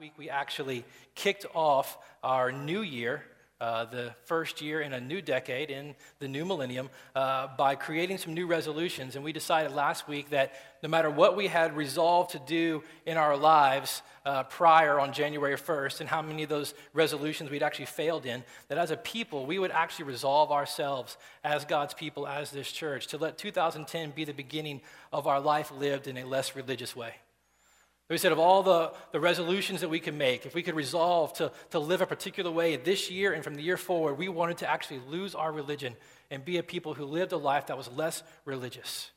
week we actually kicked off our new year, uh, the first year in a new decade, in the new millennium, uh, by creating some new resolutions. And we decided last week that no matter what we had resolved to do in our lives uh, prior on January 1st, and how many of those resolutions we'd actually failed in, that as a people, we would actually resolve ourselves as God's people, as this church, to let 2010 be the beginning of our life lived in a less religious way. We said of all the, the resolutions that we could make, if we could resolve to, to live a particular way this year and from the year forward, we wanted to actually lose our religion and be a people who lived a life that was less religious.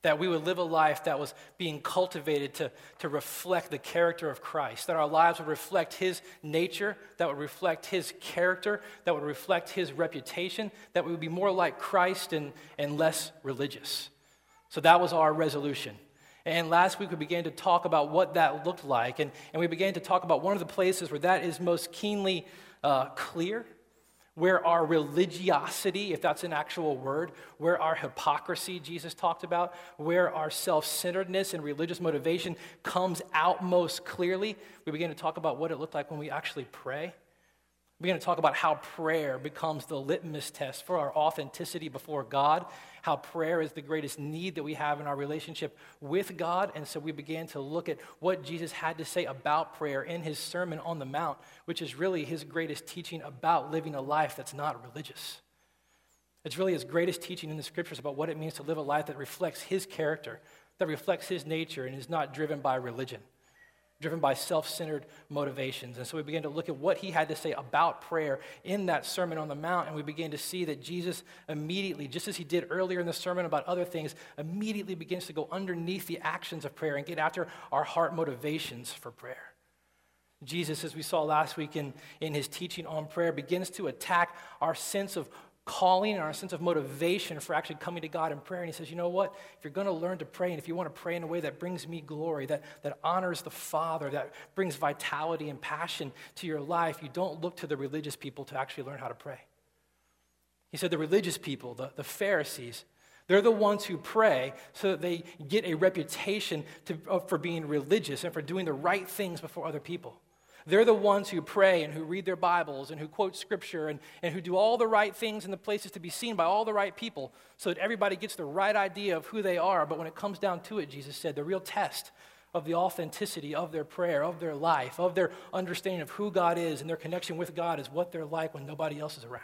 That we would live a life that was being cultivated to, to reflect the character of Christ. That our lives would reflect His nature, that would reflect His character, that would reflect His reputation, that we would be more like Christ and, and less religious. So that was our resolution. And last week we began to talk about what that looked like. And, and we began to talk about one of the places where that is most keenly uh, clear, where our religiosity, if that's an actual word, where our hypocrisy, Jesus talked about, where our self centeredness and religious motivation comes out most clearly. We began to talk about what it looked like when we actually pray. We're going to talk about how prayer becomes the litmus test for our authenticity before God, how prayer is the greatest need that we have in our relationship with God. And so we began to look at what Jesus had to say about prayer in his Sermon on the Mount, which is really his greatest teaching about living a life that's not religious. It's really his greatest teaching in the scriptures about what it means to live a life that reflects his character, that reflects his nature, and is not driven by religion driven by self centered motivations. And so we began to look at what he had to say about prayer in that Sermon on the Mount, and we began to see that Jesus immediately, just as he did earlier in the sermon about other things, immediately begins to go underneath the actions of prayer and get after our heart motivations for prayer. Jesus, as we saw last week in, in his teaching on prayer, begins to attack our sense of calling and our sense of motivation for actually coming to God in prayer. And he says, you know what? If you're going to learn to pray, and if you want to pray in a way that brings me glory, that, that honors the Father, that brings vitality and passion to your life, you don't look to the religious people to actually learn how to pray. He said, the religious people, the, the Pharisees, they're the ones who pray so that they get a reputation to, for being religious and for doing the right things before other people. They're the ones who pray and who read their Bibles and who quote Scripture and, and who do all the right things in the places to be seen by all the right people so that everybody gets the right idea of who they are. But when it comes down to it, Jesus said, the real test of the authenticity of their prayer, of their life, of their understanding of who God is and their connection with God is what they're like when nobody else is around.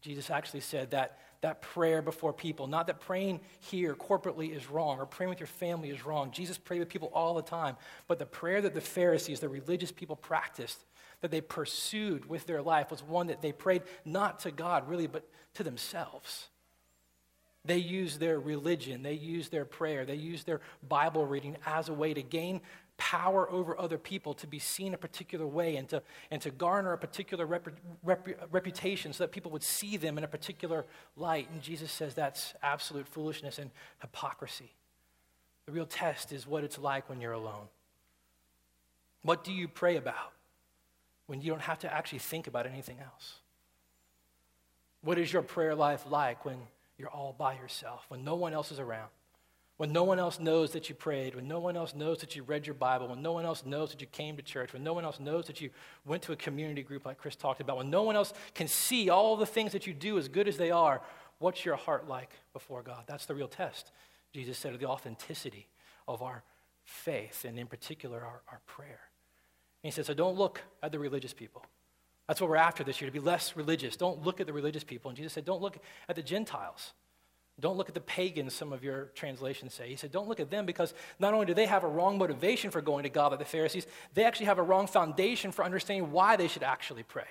Jesus actually said that that prayer before people. Not that praying here corporately is wrong or praying with your family is wrong. Jesus prayed with people all the time. But the prayer that the Pharisees, the religious people, practiced, that they pursued with their life, was one that they prayed not to God, really, but to themselves. They used their religion, they used their prayer, they used their Bible reading as a way to gain power over other people to be seen a particular way and to, and to garner a particular rep, rep, reputation so that people would see them in a particular light. And Jesus says that's absolute foolishness and hypocrisy. The real test is what it's like when you're alone. What do you pray about when you don't have to actually think about anything else? What is your prayer life like when you're all by yourself, when no one else is around? When no one else knows that you prayed, when no one else knows that you read your Bible, when no one else knows that you came to church, when no one else knows that you went to a community group like Chris talked about, when no one else can see all the things that you do as good as they are, what's your heart like before God? That's the real test, Jesus said, of the authenticity of our faith, and in particular, our, our prayer. And he said, So don't look at the religious people. That's what we're after this year, to be less religious. Don't look at the religious people. And Jesus said, Don't look at the Gentiles. Don't look at the pagans, some of your translations say. He said, Don't look at them because not only do they have a wrong motivation for going to God like the Pharisees, they actually have a wrong foundation for understanding why they should actually pray.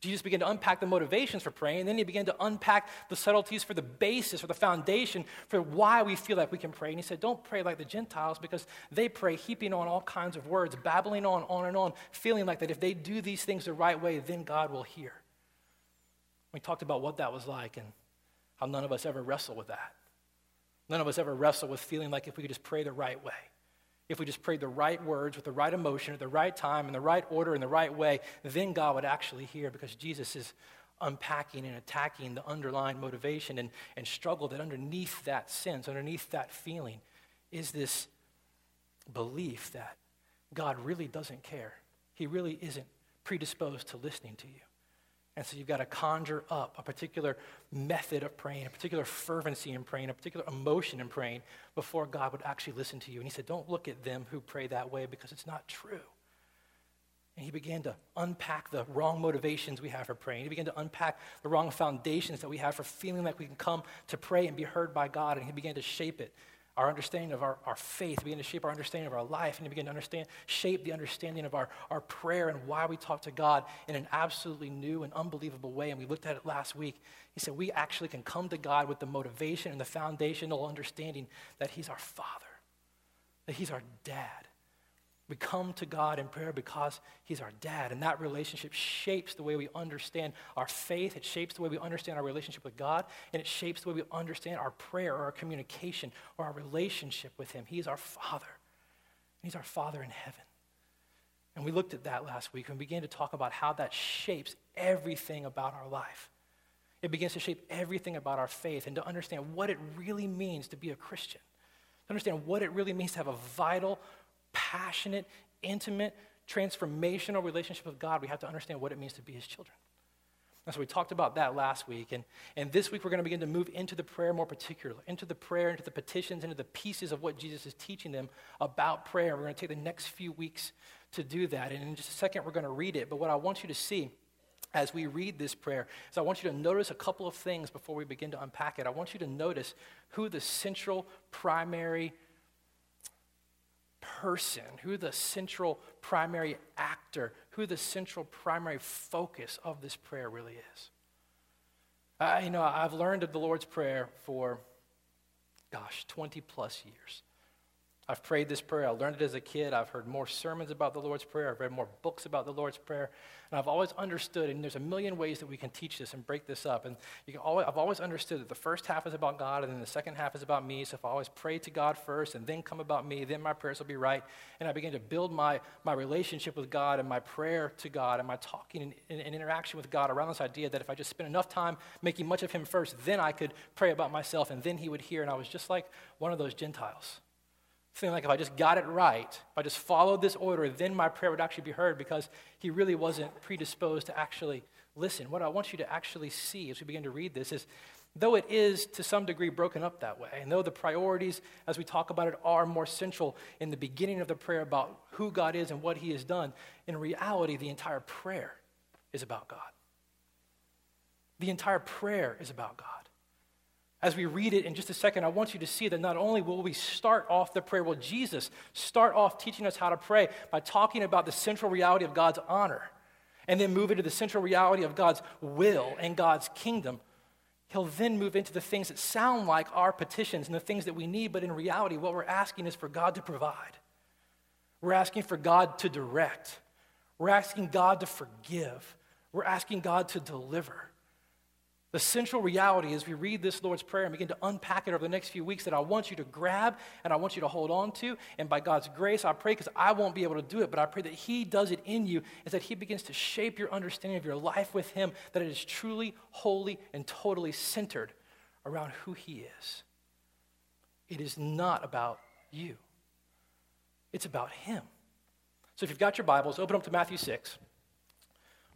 Jesus began to unpack the motivations for praying, and then he began to unpack the subtleties for the basis or the foundation for why we feel like we can pray. And he said, Don't pray like the Gentiles because they pray heaping on all kinds of words, babbling on, on and on, feeling like that if they do these things the right way, then God will hear. We talked about what that was like, and how none of us ever wrestle with that. None of us ever wrestle with feeling like if we could just pray the right way, if we just prayed the right words with the right emotion at the right time, in the right order, in the right way, then God would actually hear because Jesus is unpacking and attacking the underlying motivation and, and struggle that underneath that sense, underneath that feeling, is this belief that God really doesn't care. He really isn't predisposed to listening to you. And so you've got to conjure up a particular method of praying, a particular fervency in praying, a particular emotion in praying before God would actually listen to you. And he said, Don't look at them who pray that way because it's not true. And he began to unpack the wrong motivations we have for praying. He began to unpack the wrong foundations that we have for feeling like we can come to pray and be heard by God. And he began to shape it our understanding of our, our faith, begin to shape our understanding of our life, and to begin to understand, shape the understanding of our, our prayer and why we talk to God in an absolutely new and unbelievable way. And we looked at it last week. He said we actually can come to God with the motivation and the foundational understanding that He's our Father, that He's our dad, we come to God in prayer because He's our dad, and that relationship shapes the way we understand our faith. It shapes the way we understand our relationship with God, and it shapes the way we understand our prayer or our communication or our relationship with Him. He's our Father, and He's our Father in heaven. And we looked at that last week and began to talk about how that shapes everything about our life. It begins to shape everything about our faith and to understand what it really means to be a Christian, to understand what it really means to have a vital, passionate, intimate, transformational relationship with God, we have to understand what it means to be His children. And so we talked about that last week. And, and this week we're going to begin to move into the prayer more particularly, into the prayer, into the petitions, into the pieces of what Jesus is teaching them about prayer. We're going to take the next few weeks to do that. And in just a second, we're going to read it. But what I want you to see as we read this prayer is I want you to notice a couple of things before we begin to unpack it. I want you to notice who the central, primary, person, who the central primary actor, who the central primary focus of this prayer really is. I, you know, I've learned of the Lord's Prayer for, gosh, 20 plus years. I've prayed this prayer. I learned it as a kid. I've heard more sermons about the Lord's Prayer. I've read more books about the Lord's Prayer. And I've always understood, and there's a million ways that we can teach this and break this up. And always, I've always understood that the first half is about God, and then the second half is about me. So if I always pray to God first and then come about me, then my prayers will be right. And I begin to build my, my relationship with God and my prayer to God and my talking and, and, and interaction with God around this idea that if I just spend enough time making much of Him first, then I could pray about myself, and then He would hear. And I was just like one of those Gentiles feeling like if I just got it right, if I just followed this order, then my prayer would actually be heard because he really wasn't predisposed to actually listen. What I want you to actually see as we begin to read this is though it is to some degree broken up that way, and though the priorities as we talk about it are more central in the beginning of the prayer about who God is and what he has done, in reality, the entire prayer is about God. The entire prayer is about God. As we read it in just a second, I want you to see that not only will we start off the prayer, will Jesus start off teaching us how to pray by talking about the central reality of God's honor, and then move into the central reality of God's will and God's kingdom. He'll then move into the things that sound like our petitions and the things that we need, but in reality, what we're asking is for God to provide. We're asking for God to direct. We're asking God to forgive. We're asking God to deliver. The central reality as we read this Lord's Prayer and begin to unpack it over the next few weeks that I want you to grab and I want you to hold on to. And by God's grace, I pray because I won't be able to do it, but I pray that He does it in you, is that He begins to shape your understanding of your life with Him, that it is truly, wholly, and totally centered around who He is. It is not about you, it's about Him. So if you've got your Bibles, open up to Matthew 6.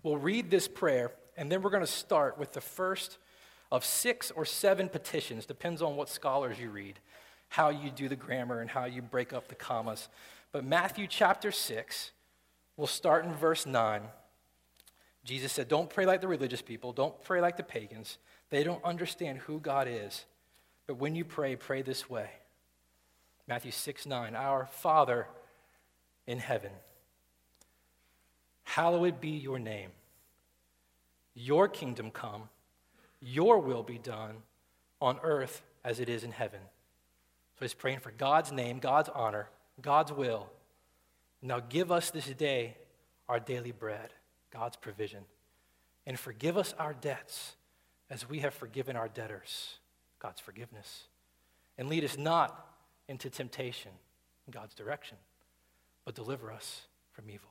We'll read this prayer and then we're going to start with the first of six or seven petitions, depends on what scholars you read, how you do the grammar and how you break up the commas. But Matthew chapter 6, we'll start in verse 9. Jesus said, Don't pray like the religious people, don't pray like the pagans. They don't understand who God is. But when you pray, pray this way Matthew 6 9, Our Father in heaven, hallowed be your name. Your kingdom come, your will be done on earth as it is in heaven. So he's praying for God's name, God's honor, God's will. Now give us this day our daily bread, God's provision. And forgive us our debts as we have forgiven our debtors, God's forgiveness. And lead us not into temptation, God's direction, but deliver us from evil,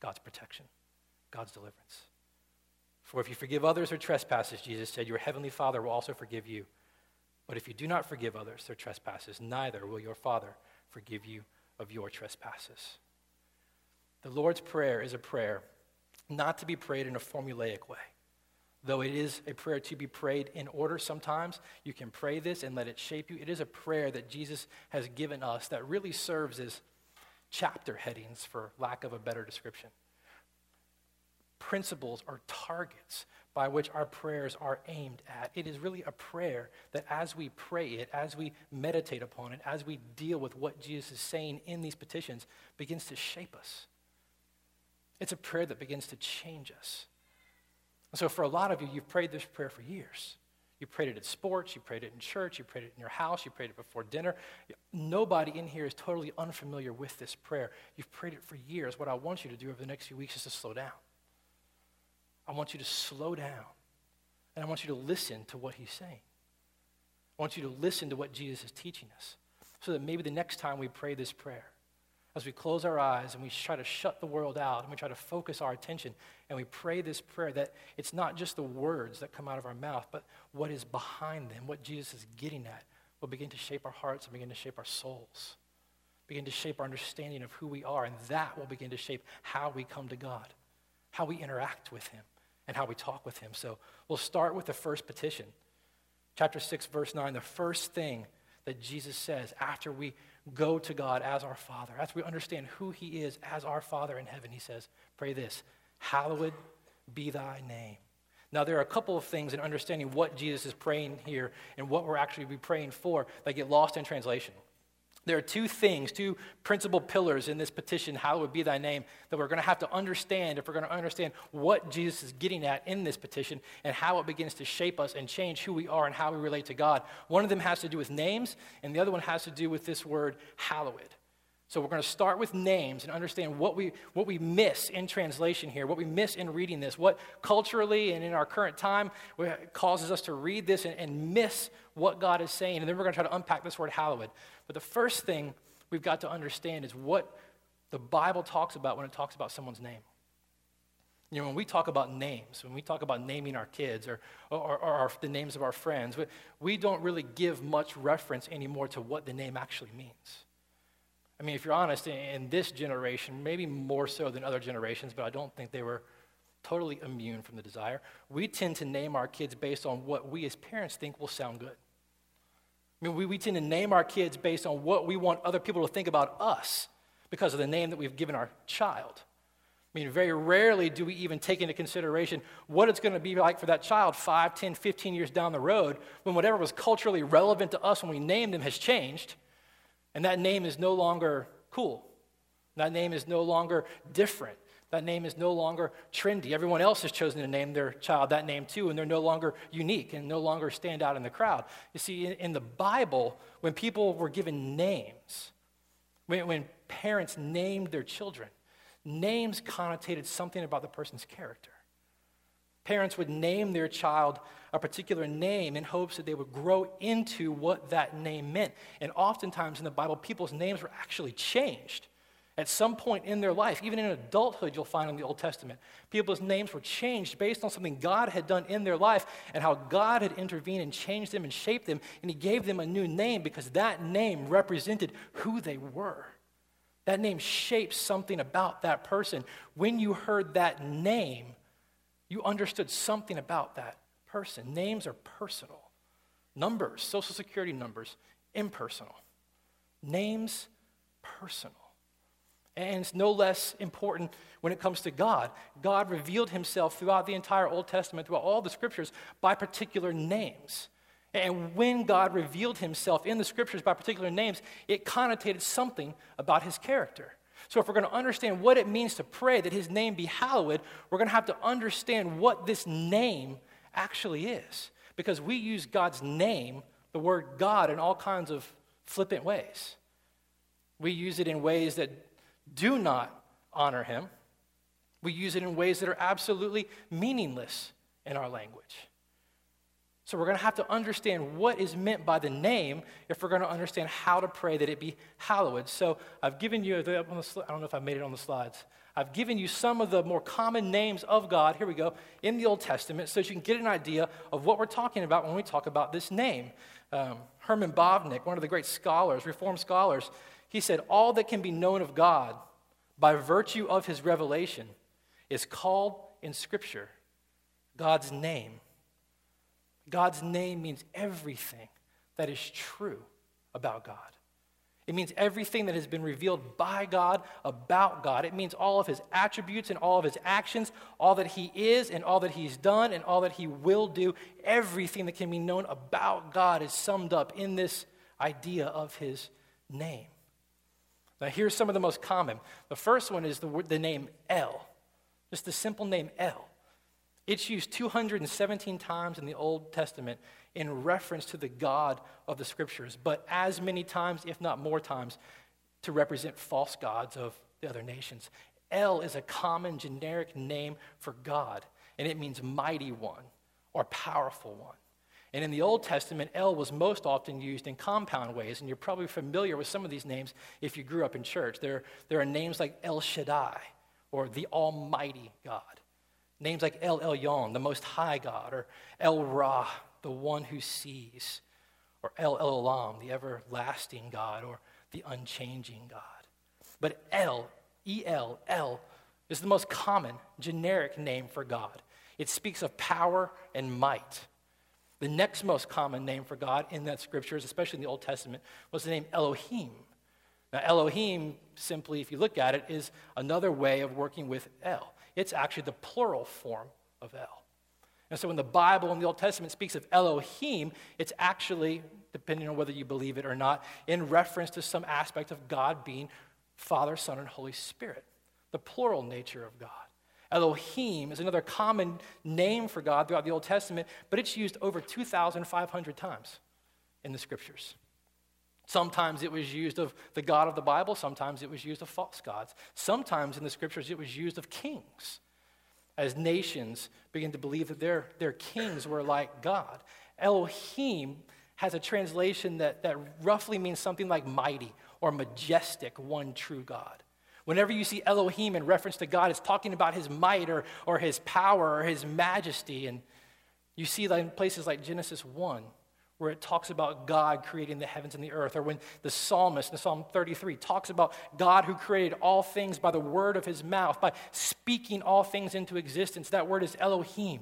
God's protection, God's deliverance. For if you forgive others their trespasses, Jesus said, your heavenly Father will also forgive you. But if you do not forgive others their trespasses, neither will your Father forgive you of your trespasses. The Lord's Prayer is a prayer not to be prayed in a formulaic way. Though it is a prayer to be prayed in order sometimes, you can pray this and let it shape you. It is a prayer that Jesus has given us that really serves as chapter headings, for lack of a better description. Principles or targets by which our prayers are aimed at. It is really a prayer that as we pray it, as we meditate upon it, as we deal with what Jesus is saying in these petitions, begins to shape us. It's a prayer that begins to change us. So, for a lot of you, you've prayed this prayer for years. You prayed it at sports, you prayed it in church, you prayed it in your house, you prayed it before dinner. Nobody in here is totally unfamiliar with this prayer. You've prayed it for years. What I want you to do over the next few weeks is to slow down. I want you to slow down, and I want you to listen to what he's saying. I want you to listen to what Jesus is teaching us so that maybe the next time we pray this prayer, as we close our eyes and we try to shut the world out and we try to focus our attention and we pray this prayer that it's not just the words that come out of our mouth, but what is behind them, what Jesus is getting at, will begin to shape our hearts and begin to shape our souls, begin to shape our understanding of who we are, and that will begin to shape how we come to God, how we interact with Him, and how we talk with Him. So we'll start with the first petition. Chapter 6, verse 9, the first thing that Jesus says after we go to God as our Father, after we understand who He is as our Father in heaven, He says, Pray this Hallowed be thy name. Now, there are a couple of things in understanding what Jesus is praying here and what we're actually be praying for that get lost in translation. There are two things, two principal pillars in this petition, hallowed be thy name, that we're going to have to understand if we're going to understand what Jesus is getting at in this petition and how it begins to shape us and change who we are and how we relate to God. One of them has to do with names, and the other one has to do with this word, hallowed. So we're going to start with names and understand what we, what we miss in translation here, what we miss in reading this, what culturally and in our current time causes us to read this and, and miss what God is saying. And then we're going to try to unpack this word hallowed. But the first thing we've got to understand is what the Bible talks about when it talks about someone's name. You know, when we talk about names, when we talk about naming our kids or, or, or our, the names of our friends, we, we don't really give much reference anymore to what the name actually means. I mean, if you're honest, in this generation, maybe more so than other generations, but I don't think they were totally immune from the desire. We tend to name our kids based on what we as parents think will sound good. I mean, we, we tend to name our kids based on what we want other people to think about us because of the name that we've given our child. I mean, very rarely do we even take into consideration what it's going to be like for that child 5, 10, 15 years down the road when whatever was culturally relevant to us when we named them has changed and that name is no longer cool. That name is no longer different. That name is no longer trendy. Everyone else has chosen to name their child that name too, and they're no longer unique and no longer stand out in the crowd. You see, in, the Bible, when people were given names, when, when parents named their children, names connotated something about the person's character. Parents would name their child a particular name in hopes that they would grow into what that name meant. And oftentimes in the Bible, people's names were actually changed. At some point in their life, even in adulthood, you'll find in the Old Testament, people's names were changed based on something God had done in their life and how God had intervened and changed them and shaped them. And He gave them a new name because that name represented who they were. That name shaped something about that person. When you heard that name, you understood something about that person. Names are personal. Numbers, social security numbers, impersonal. Names, personal. And it's no less important when it comes to God. God revealed himself throughout the entire Old Testament, throughout all the scriptures, by particular names. And when God revealed himself in the scriptures by particular names, it connotated something about his character. So, if we're going to understand what it means to pray that his name be hallowed, we're going to have to understand what this name actually is. Because we use God's name, the word God, in all kinds of flippant ways. We use it in ways that do not honor him, we use it in ways that are absolutely meaningless in our language. So we're going to have to understand what is meant by the name if we're going to understand how to pray that it be hallowed. So I've given you, I don't know if I made it on the slides. I've given you some of the more common names of God, here we go, in the Old Testament, so that you can get an idea of what we're talking about when we talk about this name. Um, Herman Bavinck, one of the great scholars, Reformed scholars, he said, All that can be known of God by virtue of his revelation, is called in Scripture God's name. God's name means everything that is true about God. It means everything that has been revealed by God about God. It means all of his attributes and all of his actions, all that he is and all that he's done and all that he will do. Everything that can be known about God is summed up in this idea of his name. Now, here's some of the most common. The first one is the, word, the name El, just the simple name El. It's used 217 times in the Old Testament in reference to the God of the Scriptures, but as many times, if not more times, to represent false gods of the other nations. El is a common generic name for God, and it means mighty one or powerful one. And in the Old Testament, El was most often used in compound ways, and you're probably familiar with some of these names if you grew up in church. There, there are names like El Shaddai, or the Almighty God. Names like El Elyon, the Most High God, or El Roi, the one who sees, or El Olam, the everlasting God, or the unchanging God. But El, E L, El, is the most common generic name for God. It speaks of power and might. The next most common name for God in that scriptures, especially in the Old Testament, was the name Elohim. Now, Elohim, simply, if you look at it, is another way of working with El. It's actually the plural form of El. And so when the Bible in the Old Testament speaks of Elohim, it's actually, depending on whether you believe it or not, in reference to some aspect of God being Father, Son, and Holy Spirit, the plural nature of God. Elohim is another common name for God throughout the Old Testament, but it's used over 2,500 times in the scriptures. Sometimes it was used of the God of the Bible, sometimes it was used of false gods. Sometimes in the scriptures it was used of kings as nations begin to believe that their, their kings were like God. Elohim has a translation that, that roughly means something like mighty or majestic, one true God. Whenever you see Elohim in reference to God, it's talking about his might or, or his power or his majesty. And you see that in places like Genesis 1 where it talks about God creating the heavens and the earth, or when the psalmist in Psalm 33 talks about God who created all things by the word of his mouth, by speaking all things into existence. That word is Elohim.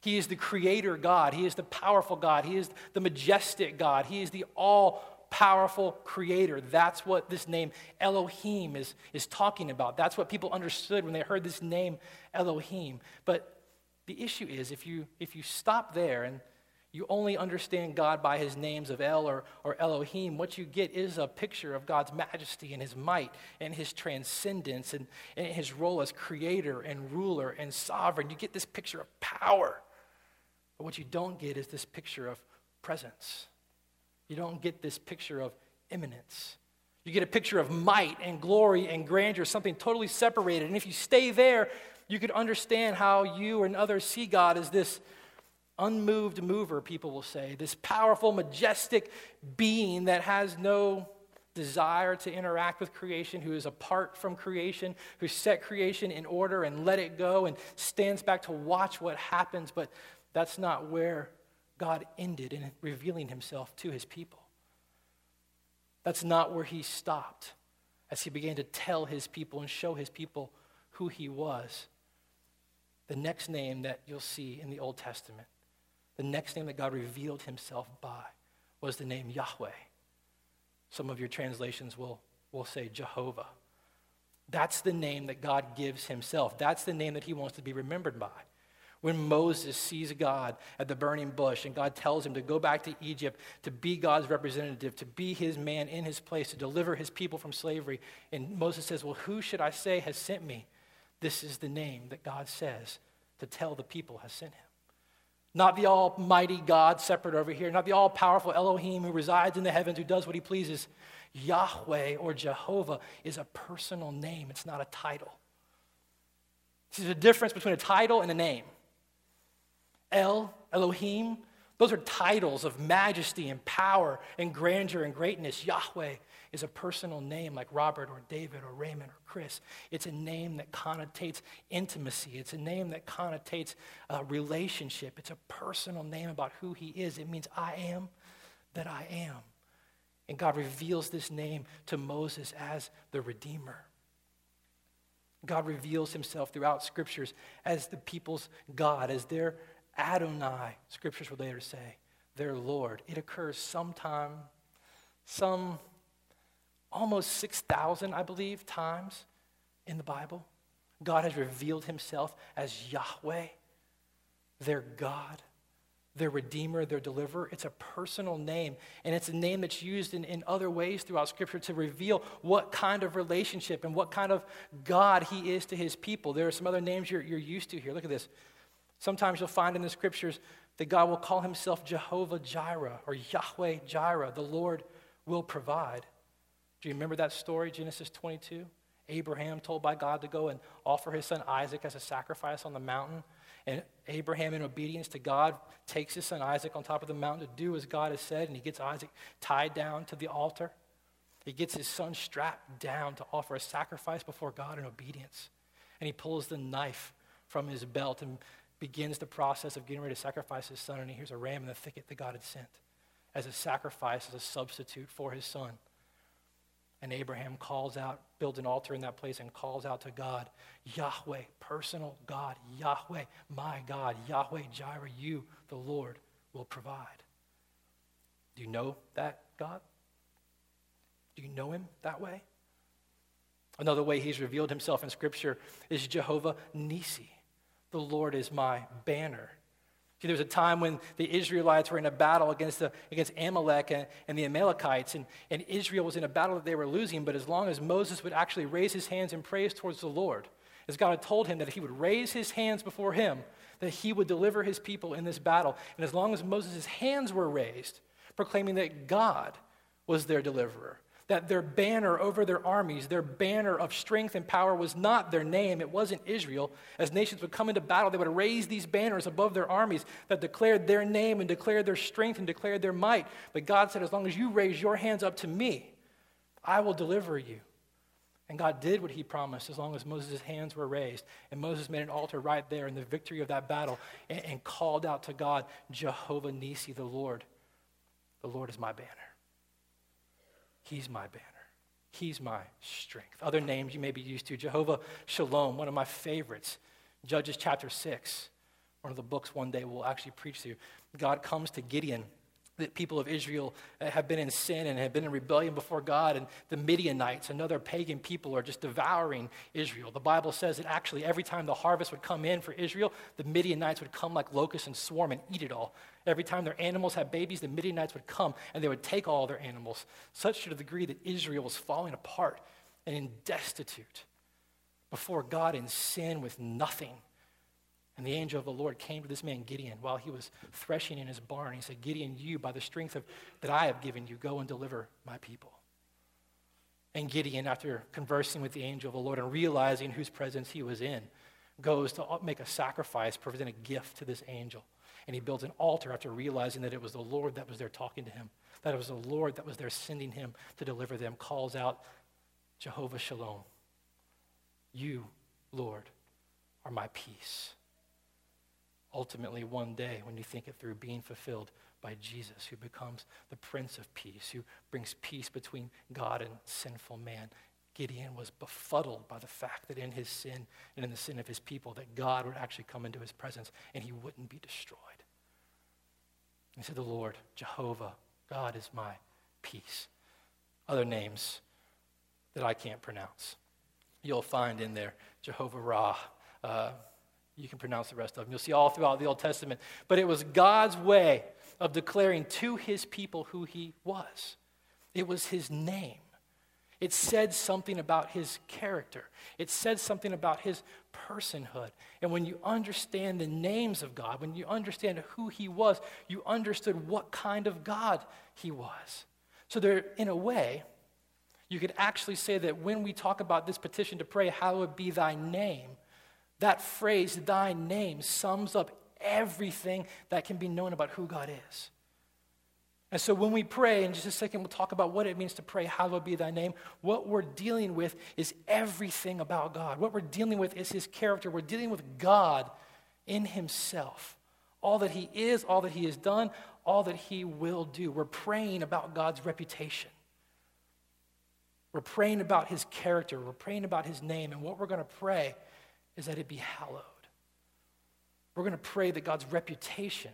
He is the creator God, He is the powerful God, He is the majestic God, He is the all powerful creator. That's what this name Elohim is, is talking about. That's what people understood when they heard this name Elohim. But the issue is if you, if you stop there and you only understand God by his names of El or, or Elohim, what you get is a picture of God's majesty and his might and his transcendence and, and his role as creator and ruler and sovereign. You get this picture of power. But what you don't get is this picture of presence. You don't get this picture of immanence. You get a picture of might and glory and grandeur, something totally separated. And if you stay there, you could understand how you and others see God as this unmoved mover, people will say, this powerful, majestic being that has no desire to interact with creation, who is apart from creation, who set creation in order and let it go and stands back to watch what happens. But that's not where God ended in revealing himself to his people. That's not where he stopped as he began to tell his people and show his people who he was. The next name that you'll see in the Old Testament the next name that God revealed himself by was the name Yahweh. Some of your translations will, will say Jehovah. That's the name that God gives himself. That's the name that he wants to be remembered by. When Moses sees God at the burning bush and God tells him to go back to Egypt to be God's representative, to be his man in his place, to deliver his people from slavery, and Moses says, Well, who should I say has sent me? This is the name that God says to tell the people has sent him. Not the almighty God separate over here, not the all powerful Elohim who resides in the heavens, who does what he pleases. Yahweh or Jehovah is a personal name, it's not a title. There's a difference between a title and a name. El, Elohim, those are titles of majesty and power and grandeur and greatness. Yahweh is a personal name like Robert or David or Raymond or Chris. It's a name that connotates intimacy, it's a name that connotates uh, relationship. It's a personal name about who he is. It means I am that I am. And God reveals this name to Moses as the Redeemer. God reveals himself throughout scriptures as the people's God, as their Adonai, scriptures will later say, their Lord. It occurs sometime, some almost 6,000, I believe, times in the Bible. God has revealed himself as Yahweh, their God their Redeemer, their Deliverer. It's a personal name, and it's a name that's used in, in other ways throughout Scripture to reveal what kind of relationship and what kind of God He is to His people. There are some other names you're, you're used to here. Look at this. Sometimes you'll find in the Scriptures that God will call Himself Jehovah Jireh or Yahweh Jireh. The Lord will provide. Do you remember that story, Genesis 22? Abraham told by God to go and offer his son Isaac as a sacrifice on the mountain. And Abraham, in obedience to God, takes his son Isaac on top of the mountain to do as God has said, and he gets Isaac tied down to the altar. He gets his son strapped down to offer a sacrifice before God in obedience. And he pulls the knife from his belt and begins the process of getting ready to sacrifice his son. And he hears a ram in the thicket that God had sent as a sacrifice, as a substitute for his son. And Abraham calls out, builds an altar in that place, and calls out to God, Yahweh, personal God, Yahweh, my God, Yahweh Jireh, you, the Lord, will provide. Do you know that God? Do you know him that way? Another way he's revealed himself in Scripture is Jehovah Nisi. The Lord is my banner. See, there was a time when the Israelites were in a battle against, the, against Amalek and, and the Amalekites, and, and Israel was in a battle that they were losing. But as long as Moses would actually raise his hands in praise towards the Lord, as God had told him that he would raise his hands before him, that he would deliver his people in this battle. And as long as Moses' hands were raised, proclaiming that God was their deliverer, that their banner over their armies, their banner of strength and power was not their name, it wasn't Israel. As nations would come into battle, they would raise these banners above their armies that declared their name and declared their strength and declared their might. But God said, As long as you raise your hands up to me, I will deliver you. And God did what he promised as long as Moses' hands were raised. And Moses made an altar right there in the victory of that battle and, and called out to God, Jehovah Nisi, the Lord. The Lord is my banner. He's my banner. He's my strength. Other names you may be used to Jehovah Shalom, one of my favorites. Judges chapter 6, one of the books one day we'll actually preach to. You. God comes to Gideon the people of Israel have been in sin and have been in rebellion before God, and the Midianites, another pagan people, are just devouring Israel. The Bible says that actually every time the harvest would come in for Israel, the Midianites would come like locusts and swarm and eat it all. Every time their animals had babies, the Midianites would come and they would take all their animals, such to the degree that Israel was falling apart and in destitute before God in sin with nothing. And the angel of the Lord came to this man, Gideon, while he was threshing in his barn. He said, Gideon, you, by the strength of, that I have given you, go and deliver my people. And Gideon, after conversing with the angel of the Lord and realizing whose presence he was in, goes to make a sacrifice, present a gift to this angel. And he builds an altar after realizing that it was the Lord that was there talking to him, that it was the Lord that was there sending him to deliver them, calls out, Jehovah Shalom. You, Lord, are my peace ultimately one day, when you think it through, being fulfilled by Jesus, who becomes the Prince of Peace, who brings peace between God and sinful man. Gideon was befuddled by the fact that in his sin and in the sin of his people, that God would actually come into his presence and he wouldn't be destroyed. He said, The Lord, Jehovah, God is my peace. Other names that I can't pronounce. You'll find in there Jehovah Ra. Uh, you can pronounce the rest of them. You'll see all throughout the Old Testament. But it was God's way of declaring to his people who he was. It was his name. It said something about his character. It said something about his personhood. And when you understand the names of God, when you understand who he was, you understood what kind of God he was. So, there, in a way, you could actually say that when we talk about this petition to pray, hallowed be thy name, that phrase, thy name, sums up everything that can be known about who God is. And so when we pray, in just a second, we'll talk about what it means to pray, Hallowed be thy name. What we're dealing with is everything about God. What we're dealing with is his character. We're dealing with God in himself. All that he is, all that he has done, all that he will do. We're praying about God's reputation. We're praying about his character, we're praying about his name, and what we're going to pray is that it be hallowed. We're going to pray that God's reputation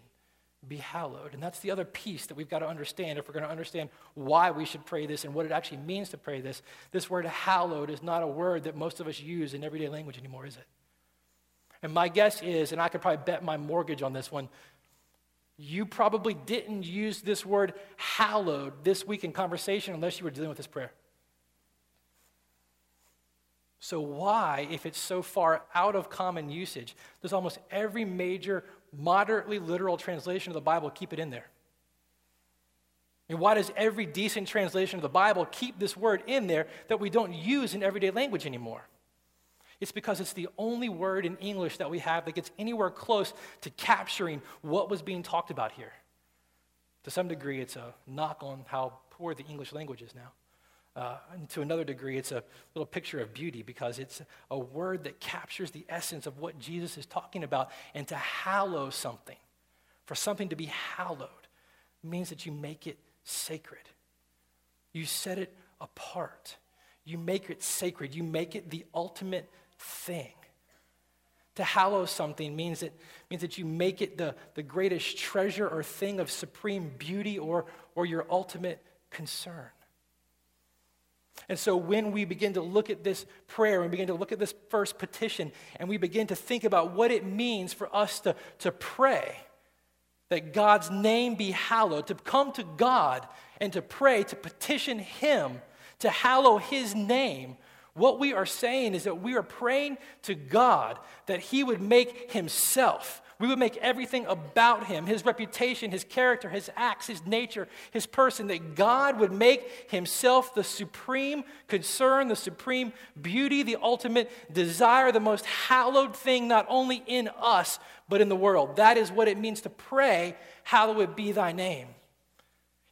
be hallowed. And that's the other piece that we've got to understand if we're going to understand why we should pray this and what it actually means to pray this. This word hallowed is not a word that most of us use in everyday language anymore, is it? And my guess is, and I could probably bet my mortgage on this one, you probably didn't use this word hallowed this week in conversation unless you were dealing with this prayer. So, why, if it's so far out of common usage, does almost every major, moderately literal translation of the Bible keep it in there? And why does every decent translation of the Bible keep this word in there that we don't use in everyday language anymore? It's because it's the only word in English that we have that gets anywhere close to capturing what was being talked about here. To some degree, it's a knock on how poor the English language is now. Uh, and to another degree, it's a little picture of beauty because it's a word that captures the essence of what Jesus is talking about. And to hallow something, for something to be hallowed, means that you make it sacred. You set it apart. You make it sacred. You make it the ultimate thing. To hallow something means that, means that you make it the, the greatest treasure or thing of supreme beauty or, or your ultimate concern. And so when we begin to look at this prayer and begin to look at this first petition and we begin to think about what it means for us to, to pray that God's name be hallowed, to come to God and to pray, to petition Him to hallow His name, what we are saying is that we are praying to God that He would make Himself we would make everything about him, his reputation, his character, his acts, his nature, his person, that God would make himself the supreme concern, the supreme beauty, the ultimate desire, the most hallowed thing, not only in us, but in the world. That is what it means to pray, Hallowed be thy name.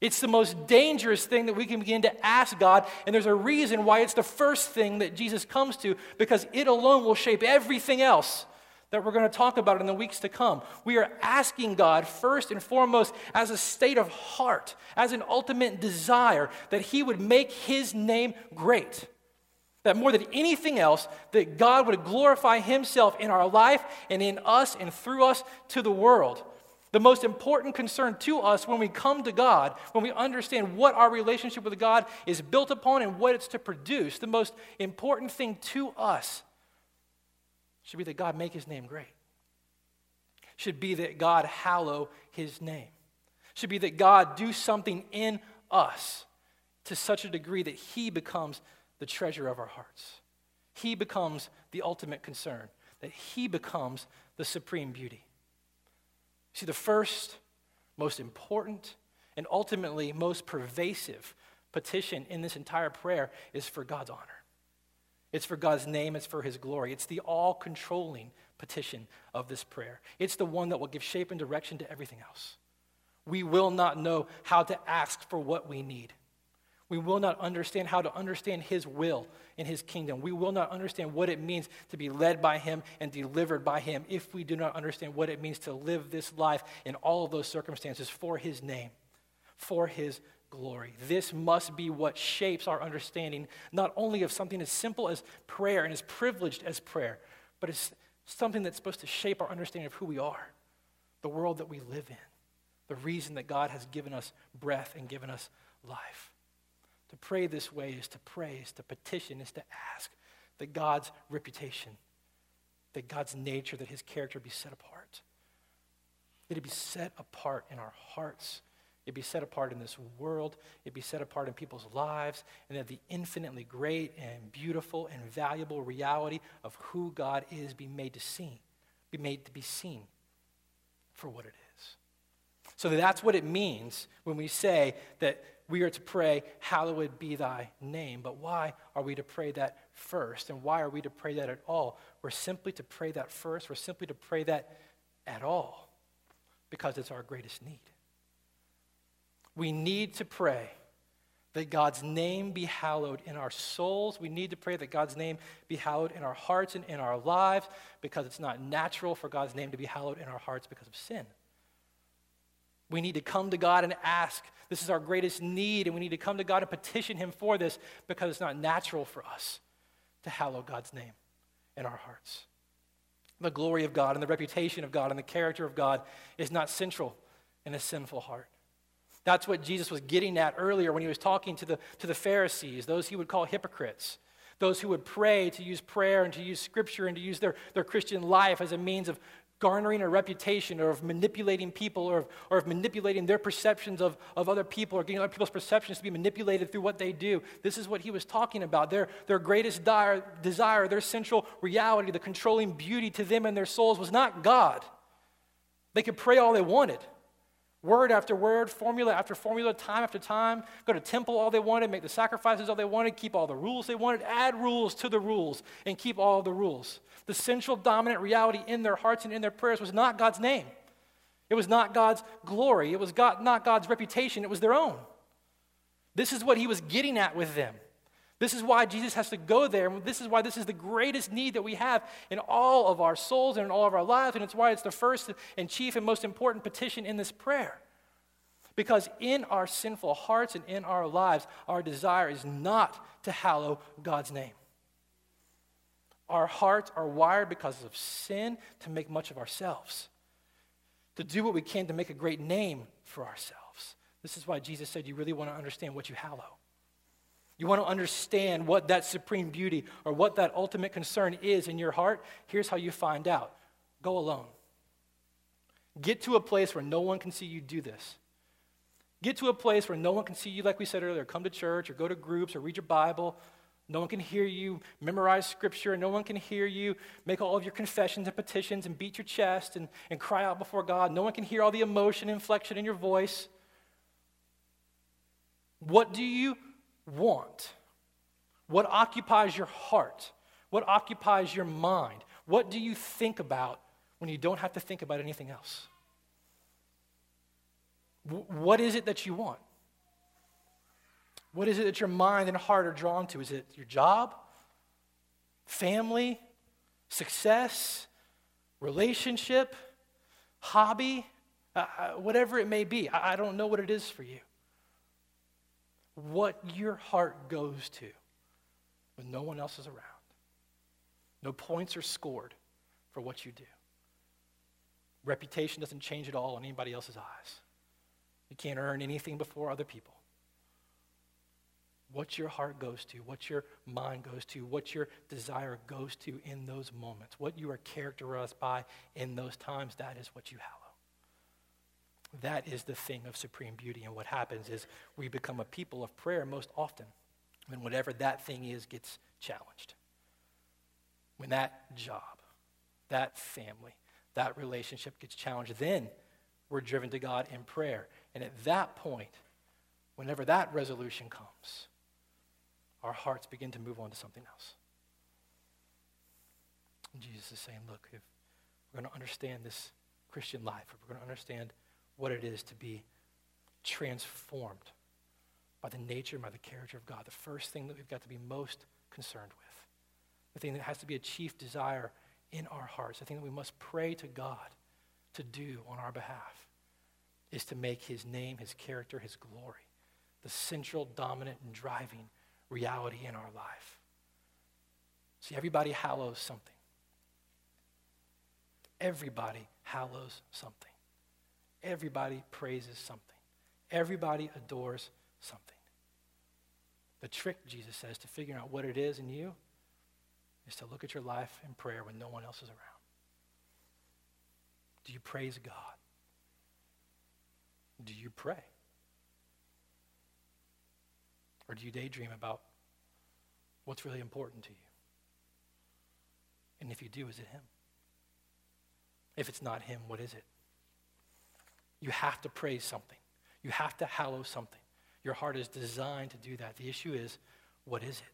It's the most dangerous thing that we can begin to ask God, and there's a reason why it's the first thing that Jesus comes to, because it alone will shape everything else that we're going to talk about in the weeks to come. We are asking God, first and foremost, as a state of heart, as an ultimate desire, that He would make His name great. That more than anything else, that God would glorify Himself in our life and in us and through us to the world. The most important concern to us when we come to God, when we understand what our relationship with God is built upon and what it's to produce, the most important thing to us should be that God make his name great. Should be that God hallow his name. Should be that God do something in us to such a degree that he becomes the treasure of our hearts. He becomes the ultimate concern, that he becomes the supreme beauty. See, the first, most important, and ultimately most pervasive petition in this entire prayer is for God's honor. It's for God's name, it's for His glory. It's the all controlling petition of this prayer. It's the one that will give shape and direction to everything else. We will not know how to ask for what we need. We will not understand how to understand His will in His kingdom. We will not understand what it means to be led by Him and delivered by Him if we do not understand what it means to live this life in all of those circumstances for His name, for His glory. This must be what shapes our understanding, not only of something as simple as prayer and as privileged as prayer, but it's something that's supposed to shape our understanding of who we are, the world that we live in, the reason that God has given us breath and given us life. To pray this way is to pray, is to petition, is to ask that God's reputation, that God's nature, that his character be set apart. That it be set apart in our hearts It'd be set apart in this world. It'd be set apart in people's lives. And that the infinitely great and beautiful and valuable reality of who God is be made to see, be made to be seen for what it is. So that's what it means when we say that we are to pray, Hallowed be thy name. But why are we to pray that first? And why are we to pray that at all? We're simply to pray that first. We're simply to pray that at all because it's our greatest need. We need to pray that God's name be hallowed in our souls. We need to pray that God's name be hallowed in our hearts and in our lives because it's not natural for God's name to be hallowed in our hearts because of sin. We need to come to God and ask. This is our greatest need, and we need to come to God and petition Him for this because it's not natural for us to hallow God's name in our hearts. The glory of God and the reputation of God and the character of God is not central in a sinful heart. That's what Jesus was getting at earlier when he was talking to the, to the Pharisees, those he would call hypocrites, those who would pray to use prayer and to use scripture and to use their, their Christian life as a means of garnering a reputation or of manipulating people or of, or of manipulating their perceptions of, of other people or getting other people's perceptions to be manipulated through what they do. This is what he was talking about. Their, their greatest dire, desire, their central reality, the controlling beauty to them and their souls was not God. They could pray all they wanted. Word after word, formula after formula, time after time. Go to temple all they wanted, make the sacrifices all they wanted, keep all the rules they wanted, add rules to the rules, and keep all the rules. The central dominant reality in their hearts and in their prayers was not God's name. It was not God's glory. It was God, not God's reputation. It was their own. This is what he was getting at with them. This is why Jesus has to go there. This is why this is the greatest need that we have in all of our souls and in all of our lives. And it's why it's the first and chief and most important petition in this prayer. Because in our sinful hearts and in our lives, our desire is not to hallow God's name. Our hearts are wired because of sin to make much of ourselves, to do what we can to make a great name for ourselves. This is why Jesus said, You really want to understand what you hallow. You want to understand what that supreme beauty or what that ultimate concern is in your heart? Here's how you find out go alone. Get to a place where no one can see you do this. Get to a place where no one can see you, like we said earlier, come to church or go to groups or read your Bible. No one can hear you memorize scripture. No one can hear you make all of your confessions and petitions and beat your chest and, and cry out before God. No one can hear all the emotion, inflection in your voice. What do you want? What occupies your heart? What occupies your mind? What do you think about when you don't have to think about anything else? W- what is it that you want? What is it that your mind and heart are drawn to? Is it your job, family, success, relationship, hobby, uh, uh whatever it may be? I, I don't know what it is for you what your heart goes to when no one else is around. No points are scored for what you do. Reputation doesn't change at all in anybody else's eyes. You can't earn anything before other people. What your heart goes to, what your mind goes to, what your desire goes to in those moments, what you are characterized by in those times, that is what you hallow. That is the thing of supreme beauty. And what happens is we become a people of prayer most often when whatever that thing is gets challenged. When that job, that family, that relationship gets challenged, then we're driven to God in prayer. And at that point, whenever that resolution comes, our hearts begin to move on to something else. And Jesus is saying, look, if we're going to understand this Christian life, if we're going to understand what it is to be transformed by the nature and by the character of God. The first thing that we've got to be most concerned with, the thing that has to be a chief desire in our hearts, the thing that we must pray to God to do on our behalf, is to make his name, his character, his glory the central, dominant, and driving reality in our life. See, everybody hallows something. Everybody hallows something. Everybody praises something, everybody adores something. The trick, Jesus says, to figuring out what it is in you is to look at your life in prayer when no one else is around. Do you praise God? Do you pray? Or do you daydream about what's really important to you? And if you do, is it Him? If it's not Him, what is it? You have to praise something. You have to hallow something. Your heart is designed to do that. The issue is, what is it?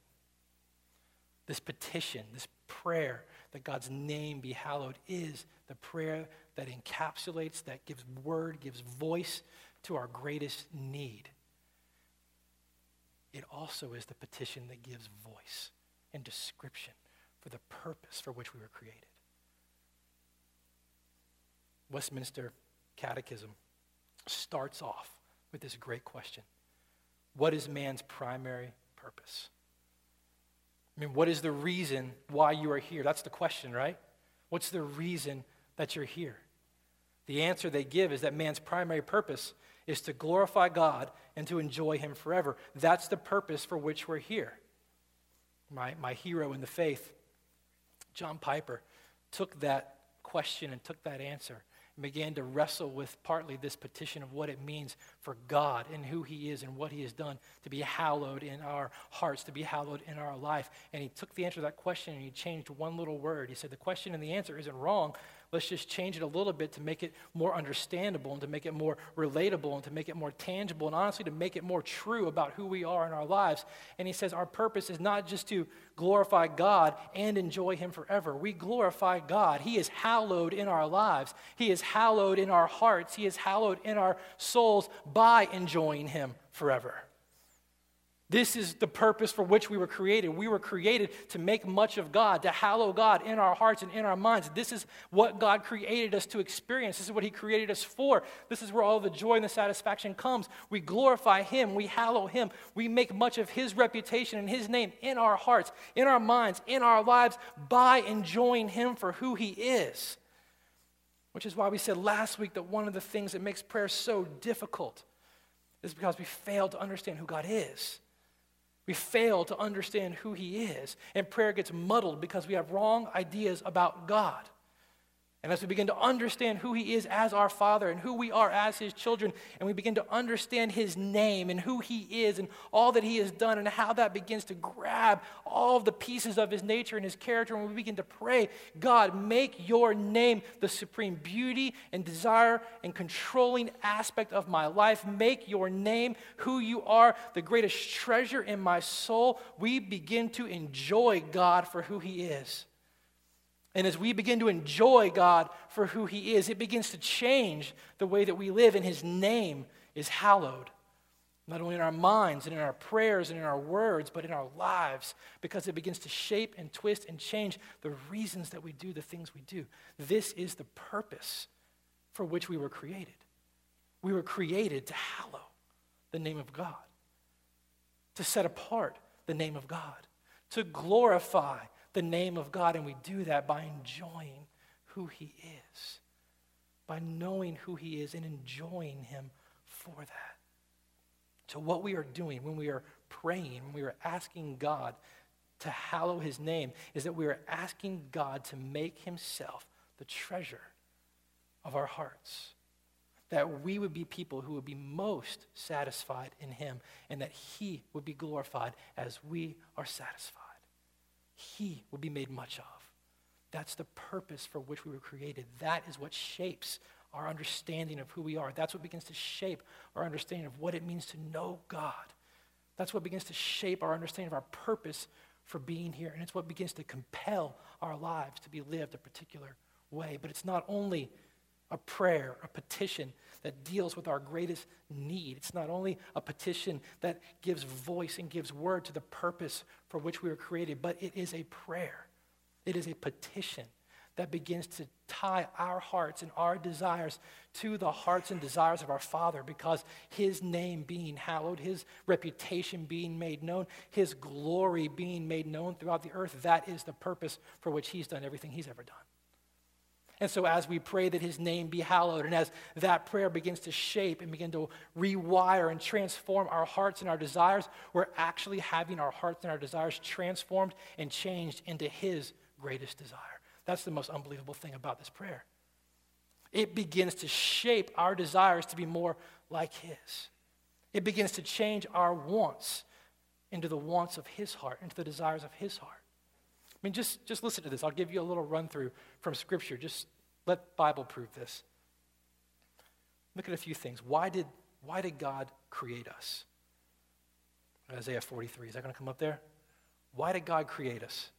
This petition, this prayer that God's name be hallowed is the prayer that encapsulates, that gives word, gives voice to our greatest need. It also is the petition that gives voice and description for the purpose for which we were created. Westminster Catechism starts off with this great question What is man's primary purpose? I mean, what is the reason why you are here? That's the question, right? What's the reason that you're here? The answer they give is that man's primary purpose is to glorify God and to enjoy Him forever. That's the purpose for which we're here. My, my hero in the faith, John Piper, took that question and took that answer and began to wrestle with partly this petition of what it means for God and who He is and what He has done to be hallowed in our hearts, to be hallowed in our life. And he took the answer to that question and he changed one little word. He said, The question and the answer isn't wrong, Let's just change it a little bit to make it more understandable and to make it more relatable and to make it more tangible and honestly to make it more true about who we are in our lives. And he says our purpose is not just to glorify God and enjoy Him forever. We glorify God. He is hallowed in our lives, He is hallowed in our hearts, He is hallowed in our souls by enjoying Him forever. This is the purpose for which we were created. We were created to make much of God, to hallow God in our hearts and in our minds. This is what God created us to experience. This is what He created us for. This is where all the joy and the satisfaction comes. We glorify Him, we hallow Him, we make much of His reputation and His name in our hearts, in our minds, in our lives by enjoying Him for who He is. Which is why we said last week that one of the things that makes prayer so difficult is because we fail to understand who God is. We fail to understand who He is, and prayer gets muddled because we have wrong ideas about God. And as we begin to understand who He is as our Father and who we are as His children, and we begin to understand His name and who He is and all that He has done, and how that begins to grab all of the pieces of His nature and His character, and we begin to pray, God, make your name the supreme beauty and desire and controlling aspect of my life. Make your name who you are, the greatest treasure in my soul. We begin to enjoy God for who He is. And as we begin to enjoy God for who He is, it begins to change the way that we live, and His name is hallowed. Not only in our minds and in our prayers and in our words, but in our lives, because it begins to shape and twist and change the reasons that we do the things we do. This is the purpose for which we were created. We were created to hallow the name of God, to set apart the name of God, to glorify the name of God, and we do that by enjoying who He is, by knowing who He is and enjoying Him for that. So, what we are doing when we are praying, when we are asking God to hallow His name, is that we are asking God to make Himself the treasure of our hearts. That we would be people who would be most satisfied in Him, and that He would be glorified as we are satisfied he will be made much of. That's the purpose for which we were created. That is what shapes our understanding of who we are. That's what begins to shape our understanding of what it means to know God. That's what begins to shape our understanding of our purpose for being here. And it's what begins to compel our lives to be lived a particular way. But it's not only a prayer, a petition that deals with our greatest need. It's not only a petition that gives voice and gives word to the purpose for which we were created, but it is a prayer. It is a petition that begins to tie our hearts and our desires to the hearts and desires of our Father because His name being hallowed, His reputation being made known, His glory being made known throughout the earth, that is the purpose for which He's done everything He's ever done. And so, as we pray that his name be hallowed, and as that prayer begins to shape and begin to rewire and transform our hearts and our desires, we're actually having our hearts and our desires transformed and changed into his greatest desire. That's the most unbelievable thing about this prayer. It begins to shape our desires to be more like his, it begins to change our wants into the wants of his heart, into the desires of his heart. I mean, just, just listen to this. I'll give you a little run through from Scripture. Just let Bible prove this. Look at a few things. Why did, why did God create us? Isaiah 43. Is that going to come up there? Why did God create us?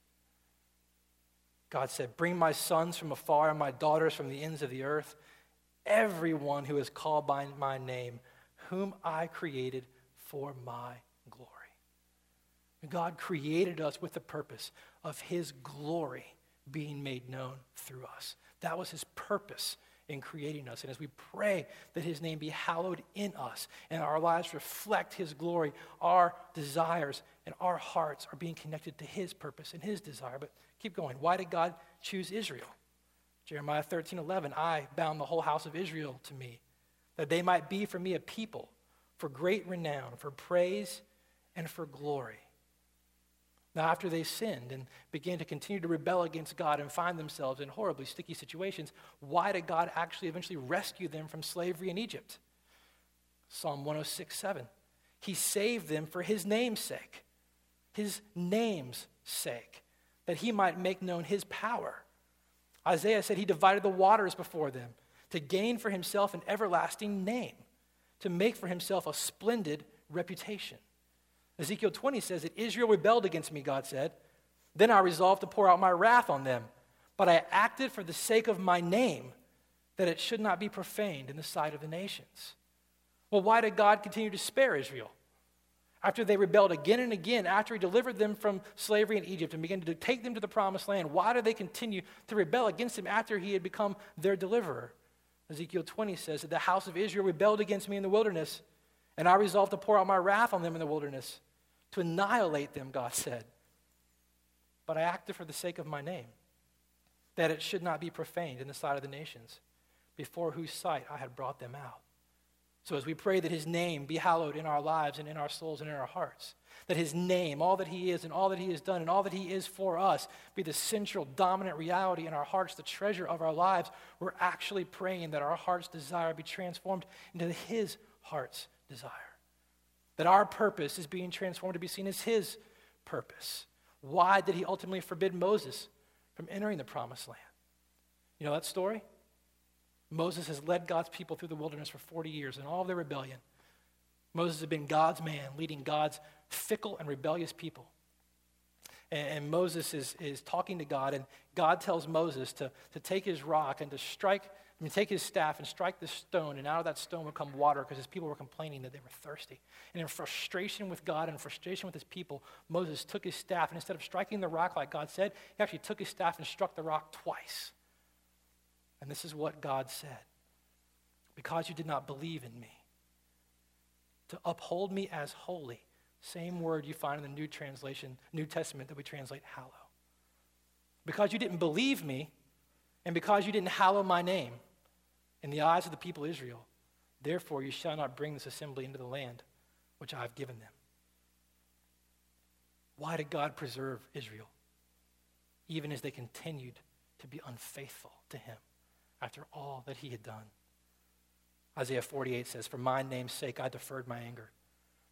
God said, Bring my sons from afar and my daughters from the ends of the earth, everyone who is called by my name, whom I created for my. God created us with the purpose of his glory being made known through us. That was his purpose in creating us. And as we pray that his name be hallowed in us and our lives reflect his glory, our desires and our hearts are being connected to his purpose and his desire. But keep going. Why did God choose Israel? Jeremiah 13 11, I bound the whole house of Israel to me, that they might be for me a people for great renown, for praise, and for glory. Now, after they sinned and began to continue to rebel against God and find themselves in horribly sticky situations, why did God actually eventually rescue them from slavery in Egypt? Psalm 106 7. He saved them for his name's sake, his name's sake, that he might make known his power. Isaiah said he divided the waters before them to gain for himself an everlasting name, to make for himself a splendid reputation. Ezekiel 20 says that Israel rebelled against me, God said. Then I resolved to pour out my wrath on them. But I acted for the sake of my name, that it should not be profaned in the sight of the nations. Well, why did God continue to spare Israel? After they rebelled again and again, after he delivered them from slavery in Egypt and began to take them to the promised land, why did they continue to rebel against him after he had become their deliverer? Ezekiel 20 says that the house of Israel rebelled against me in the wilderness, and I resolved to pour out my wrath on them in the wilderness to annihilate them, God said. But I acted for the sake of my name, that it should not be profaned in the sight of the nations, before whose sight I had brought them out. So, as we pray that His name be hallowed in our lives and in our souls and in our hearts, that His name, all that He is and all that He has done and all that He is for us, be the central, dominant reality in our hearts, the treasure of our lives, we're actually praying that our heart's desire be transformed into His heart's desire. That our purpose is being transformed to be seen as his purpose. Why did he ultimately forbid Moses from entering the promised land? You know that story? Moses has led God's people through the wilderness for 40 years in all of their rebellion. Moses has been God's man, leading God's fickle and rebellious people. And, and Moses is, is talking to God, and God tells Moses to, to take his rock and to strike Mean, take his staff and strike this stone, and out of that stone would come water because his people were complaining that they were thirsty. And in frustration with God and frustration with his people, Moses took his staff, and instead of striking the rock like God said, he actually took his staff and struck the rock twice. And this is what God said Because you did not believe in me, to uphold me as holy, same word you find in the New translation, New Testament that we translate hallow. Because you didn't believe me, and because you didn't hallow my name in the eyes of the people of Israel, therefore you shall not bring this assembly into the land which I have given them. Why did God preserve Israel? Even as they continued to be unfaithful to him after all that he had done. Isaiah 48 says, For my name's sake I deferred my anger.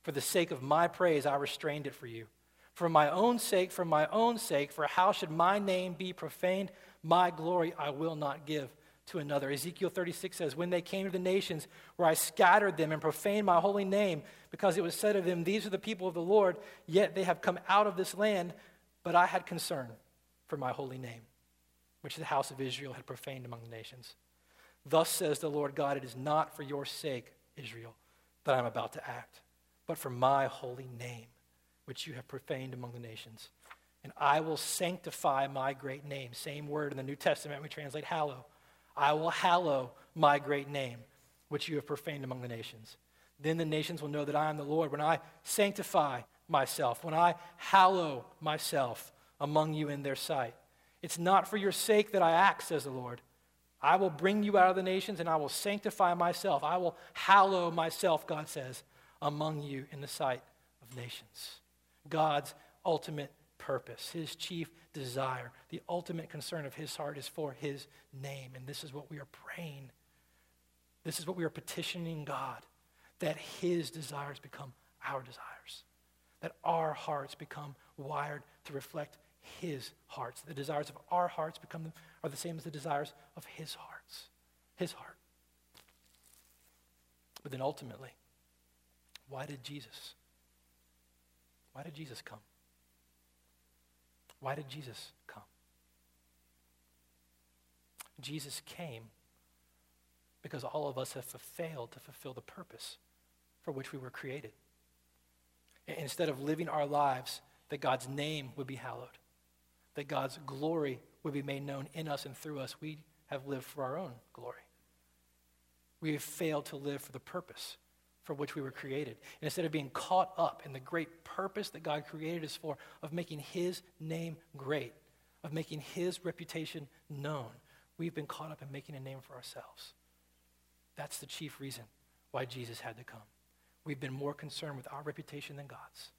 For the sake of my praise I restrained it for you. For my own sake, for my own sake, for how should my name be profaned? My glory I will not give to another. Ezekiel 36 says, When they came to the nations where I scattered them and profaned my holy name, because it was said of them, These are the people of the Lord, yet they have come out of this land, but I had concern for my holy name, which the house of Israel had profaned among the nations. Thus says the Lord God, It is not for your sake, Israel, that I am about to act, but for my holy name, which you have profaned among the nations and I will sanctify my great name. Same word in the New Testament we translate hallow. I will hallow my great name, which you have profaned among the nations. Then the nations will know that I am the Lord when I sanctify myself, when I hallow myself among you in their sight. It's not for your sake that I act, says the Lord. I will bring you out of the nations and I will sanctify myself. I will hallow myself, God says, among you in the sight of nations. God's ultimate purpose, his chief desire, the ultimate concern of his heart is for his name. And this is what we are praying. This is what we are petitioning God that his desires become our desires, that our hearts become wired to reflect his hearts. The desires of our hearts become are the same as the desires of his hearts, his heart. But then ultimately, why did Jesus? Why did Jesus come? Why did Jesus come? Jesus came because all of us have failed to fulfill the purpose for which we were created. Instead of living our lives that God's name would be hallowed, that God's glory would be made known in us and through us, we have lived for our own glory. We have failed to live for the purpose for which we were created. And instead of being caught up in the great purpose that God created us for, of making His name great, of making His reputation known, we've been caught up in making a name for ourselves. That's the chief reason why Jesus had to come. We've been more concerned with our reputation than God's.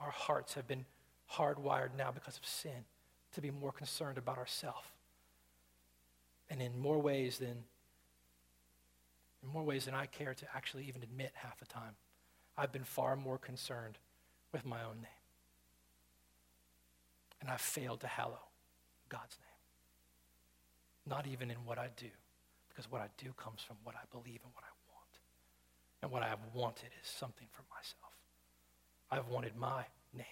Our hearts have been hardwired now because of sin to be more concerned about ourselves. And in more ways than in more ways than I care to actually even admit half the time, I've been far more concerned with my own name. And I've failed to hallow God's name. Not even in what I do, because what I do comes from what I believe and what I want. And what I have wanted is something for myself. I've wanted my name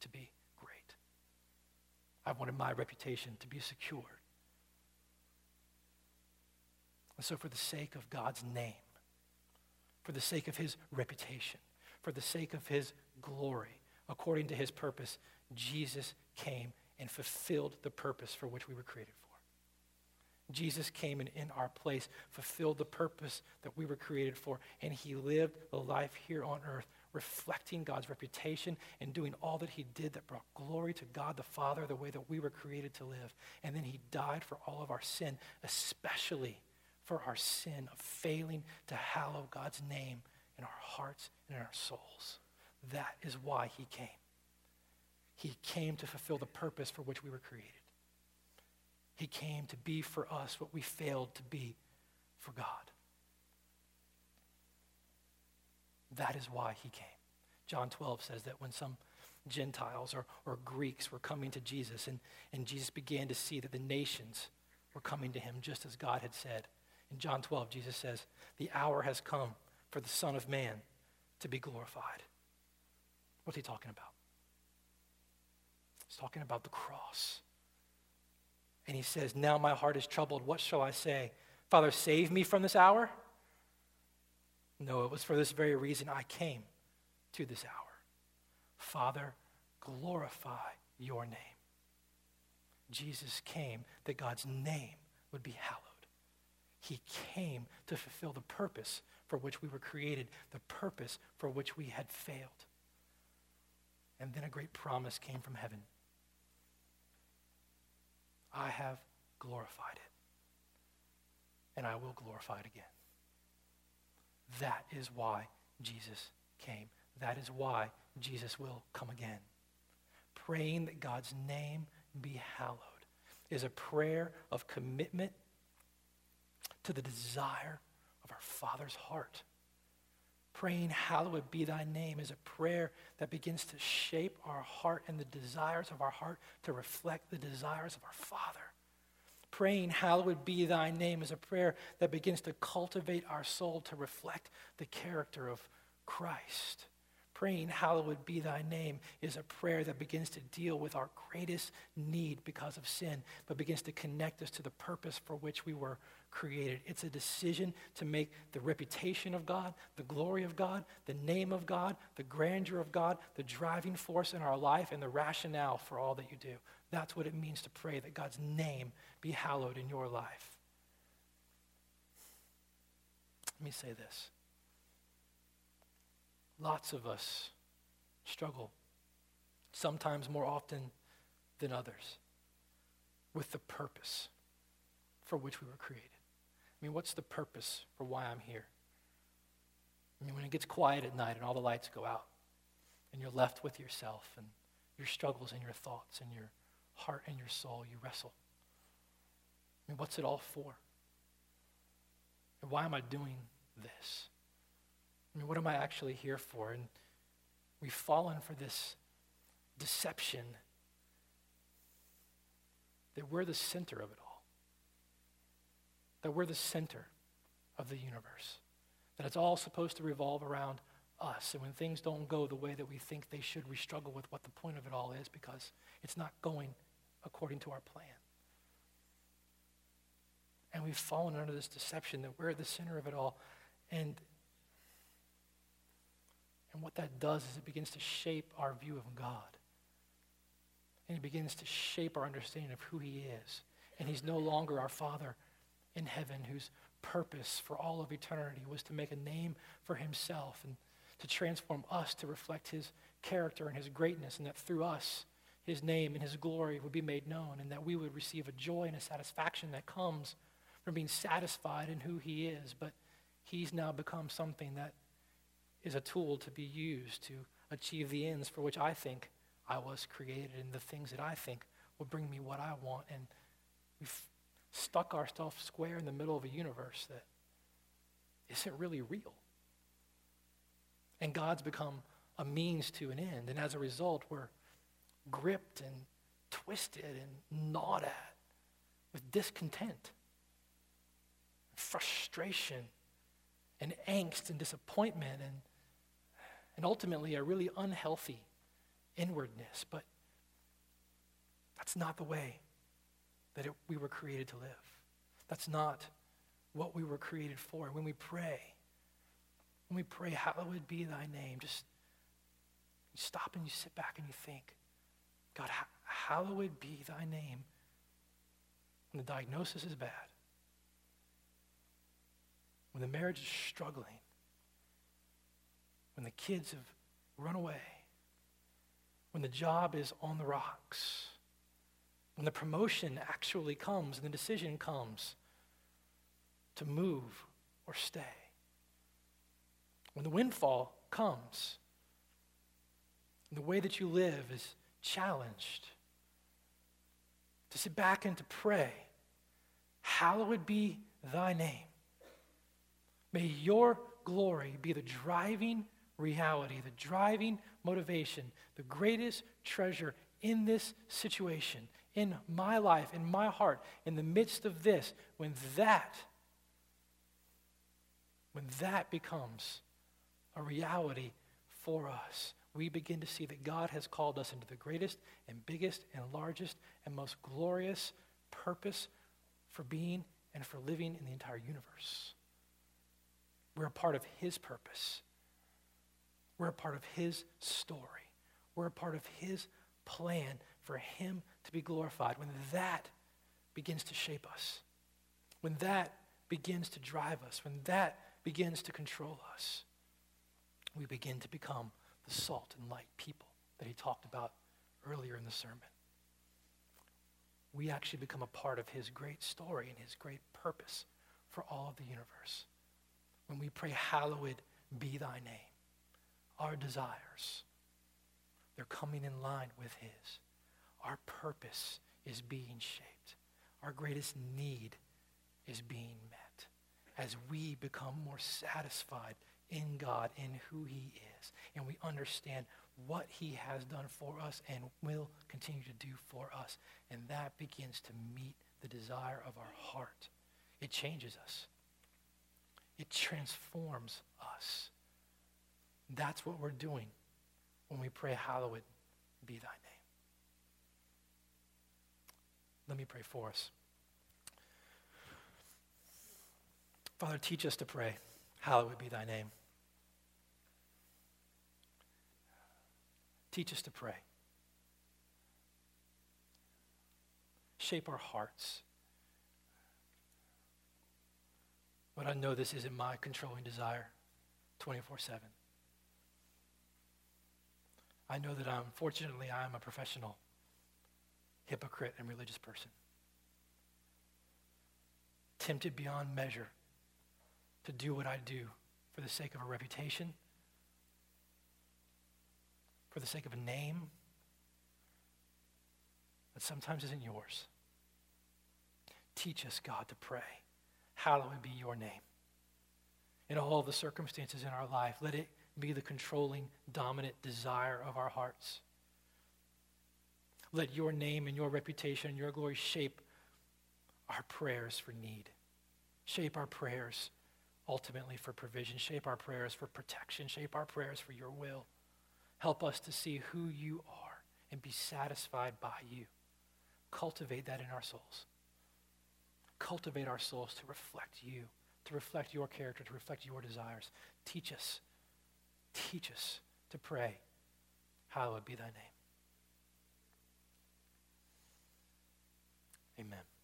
to be great. I've wanted my reputation to be secured. And so, for the sake of God's name, for the sake of his reputation, for the sake of his glory, according to his purpose, Jesus came and fulfilled the purpose for which we were created for. Jesus came and in our place fulfilled the purpose that we were created for, and he lived the life here on earth, reflecting God's reputation and doing all that he did that brought glory to God the Father the way that we were created to live. And then he died for all of our sin, especially for our sin of failing to hallow God's name in our hearts and in our souls. That is why he came. He came to fulfill the purpose for which we were created. He came to be for us what we failed to be for God. That is why he came. John 12 says that when some Gentiles or, or Greeks were coming to Jesus, and, and Jesus began to see that the nations were coming to him just as God had said. In John 12, Jesus says, The hour has come for the Son of Man to be glorified. What's he talking about? He's talking about the cross. And he says, Now my heart is troubled. What shall I say? Father, save me from this hour? No, it was for this very reason I came to this hour. Father, glorify your name. Jesus came that God's name would be hallowed. He came to fulfill the purpose for which we were created, the purpose for which we had failed. And then a great promise came from heaven. I have glorified it, and I will glorify it again. That is why Jesus came. That is why Jesus will come again. Praying that God's name be hallowed is a prayer of commitment to the desire of our Father's heart. Praying, Hallowed be thy name, is a prayer that begins to shape our heart and the desires of our heart to reflect the desires of our Father. Praying, Hallowed be thy name, is a prayer that begins to cultivate our soul to reflect the character of Christ. Praying, Hallowed be thy name, is a prayer that begins to deal with our greatest need because of sin, but begins to connect us to the purpose for which we were created. It's a decision to make the reputation of God, the glory of God, the name of God, the grandeur of God, the driving force in our life and the rationale for all that you do. That's what it means to pray that God's name be hallowed in your life. Let me say this. Lots of us struggle, sometimes more often than others, with the purpose for which we were created. I mean, what's the purpose for why I'm here? I mean, when it gets quiet at night and all the lights go out, and you're left with yourself and your struggles and your thoughts and your heart and your soul, you wrestle. I mean, what's it all for? And why am I doing this? I mean, what am I actually here for? And we've fallen for this deception that we're the center of it all that we're the center of the universe, that it's all supposed to revolve around us. And when things don't go the way that we think they should, we struggle with what the point of it all is because it's not going according to our plan. And we've fallen under this deception that we're the center of it all. And, and what that does is it begins to shape our view of God. And it begins to shape our understanding of who He is. And He's no longer our Father in heaven whose purpose for all of eternity was to make a name for himself and to transform us to reflect his character and his greatness, and that through us, his name and his glory would be made known, and that we would receive a joy and a satisfaction that comes from being satisfied in who he is. But he's now become something that is a tool to be used to achieve the ends for which I think I was created and the things that I think will bring me what I want. And we've stuck ourselves square in the middle of a universe that isn't really real. And God's become a means to an end. And as a result, we're gripped and twisted and gnawed at with discontent, frustration, and angst and disappointment, and, and ultimately a really unhealthy inwardness. But that's not the way that it, we were created to live. That's not what we were created for. When we pray, when we pray, hallowed be thy name, just you stop and you sit back and you think, God, hallowed be thy name. When the diagnosis is bad, when the marriage is struggling, when the kids have run away, when the job is on the rocks, when the promotion actually comes and the decision comes to move or stay, when the windfall comes, the way that you live is challenged, to sit back and to pray, Hallowed be thy name. May your glory be the driving reality, the driving motivation, the greatest treasure in this situation, in my life, in my heart, in the midst of this, when that, when that becomes a reality for us, we begin to see that God has called us into the greatest and biggest and largest and most glorious purpose for being and for living in the entire universe. We're a part of His purpose. We're a part of His story. We're a part of His plan for Him to be glorified, when that begins to shape us, when that begins to drive us, when that begins to control us, we begin to become the salt and light people that he talked about earlier in the sermon. We actually become a part of his great story and his great purpose for all of the universe. When we pray, Hallowed be thy name, our desires, they're coming in line with his. Our purpose is being shaped. Our greatest need is being met as we become more satisfied in God, in who he is, and we understand what he has done for us and will continue to do for us. And that begins to meet the desire of our heart. It changes us. It transforms us. That's what we're doing when we pray, Hallowed be thy name. Let me pray for us. Father, teach us to pray, Hallowed be thy name. Teach us to pray. Shape our hearts. But I know this isn't my controlling desire 24 7. I know that um, unfortunately I am a professional hypocrite and religious person. Tempted beyond measure to do what I do for the sake of a reputation, for the sake of a name that sometimes isn't yours. Teach us, God, to pray. Hallowed be your name. In all the circumstances in our life, let it be the controlling, dominant desire of our hearts. Let your name and your reputation and your glory shape our prayers for need. Shape our prayers ultimately for provision. Shape our prayers for protection. Shape our prayers for your will. Help us to see who you are and be satisfied by you. Cultivate that in our souls. Cultivate our souls to reflect you, to reflect your character, to reflect your desires. Teach us, teach us to pray, Hallowed be thy name. Amen.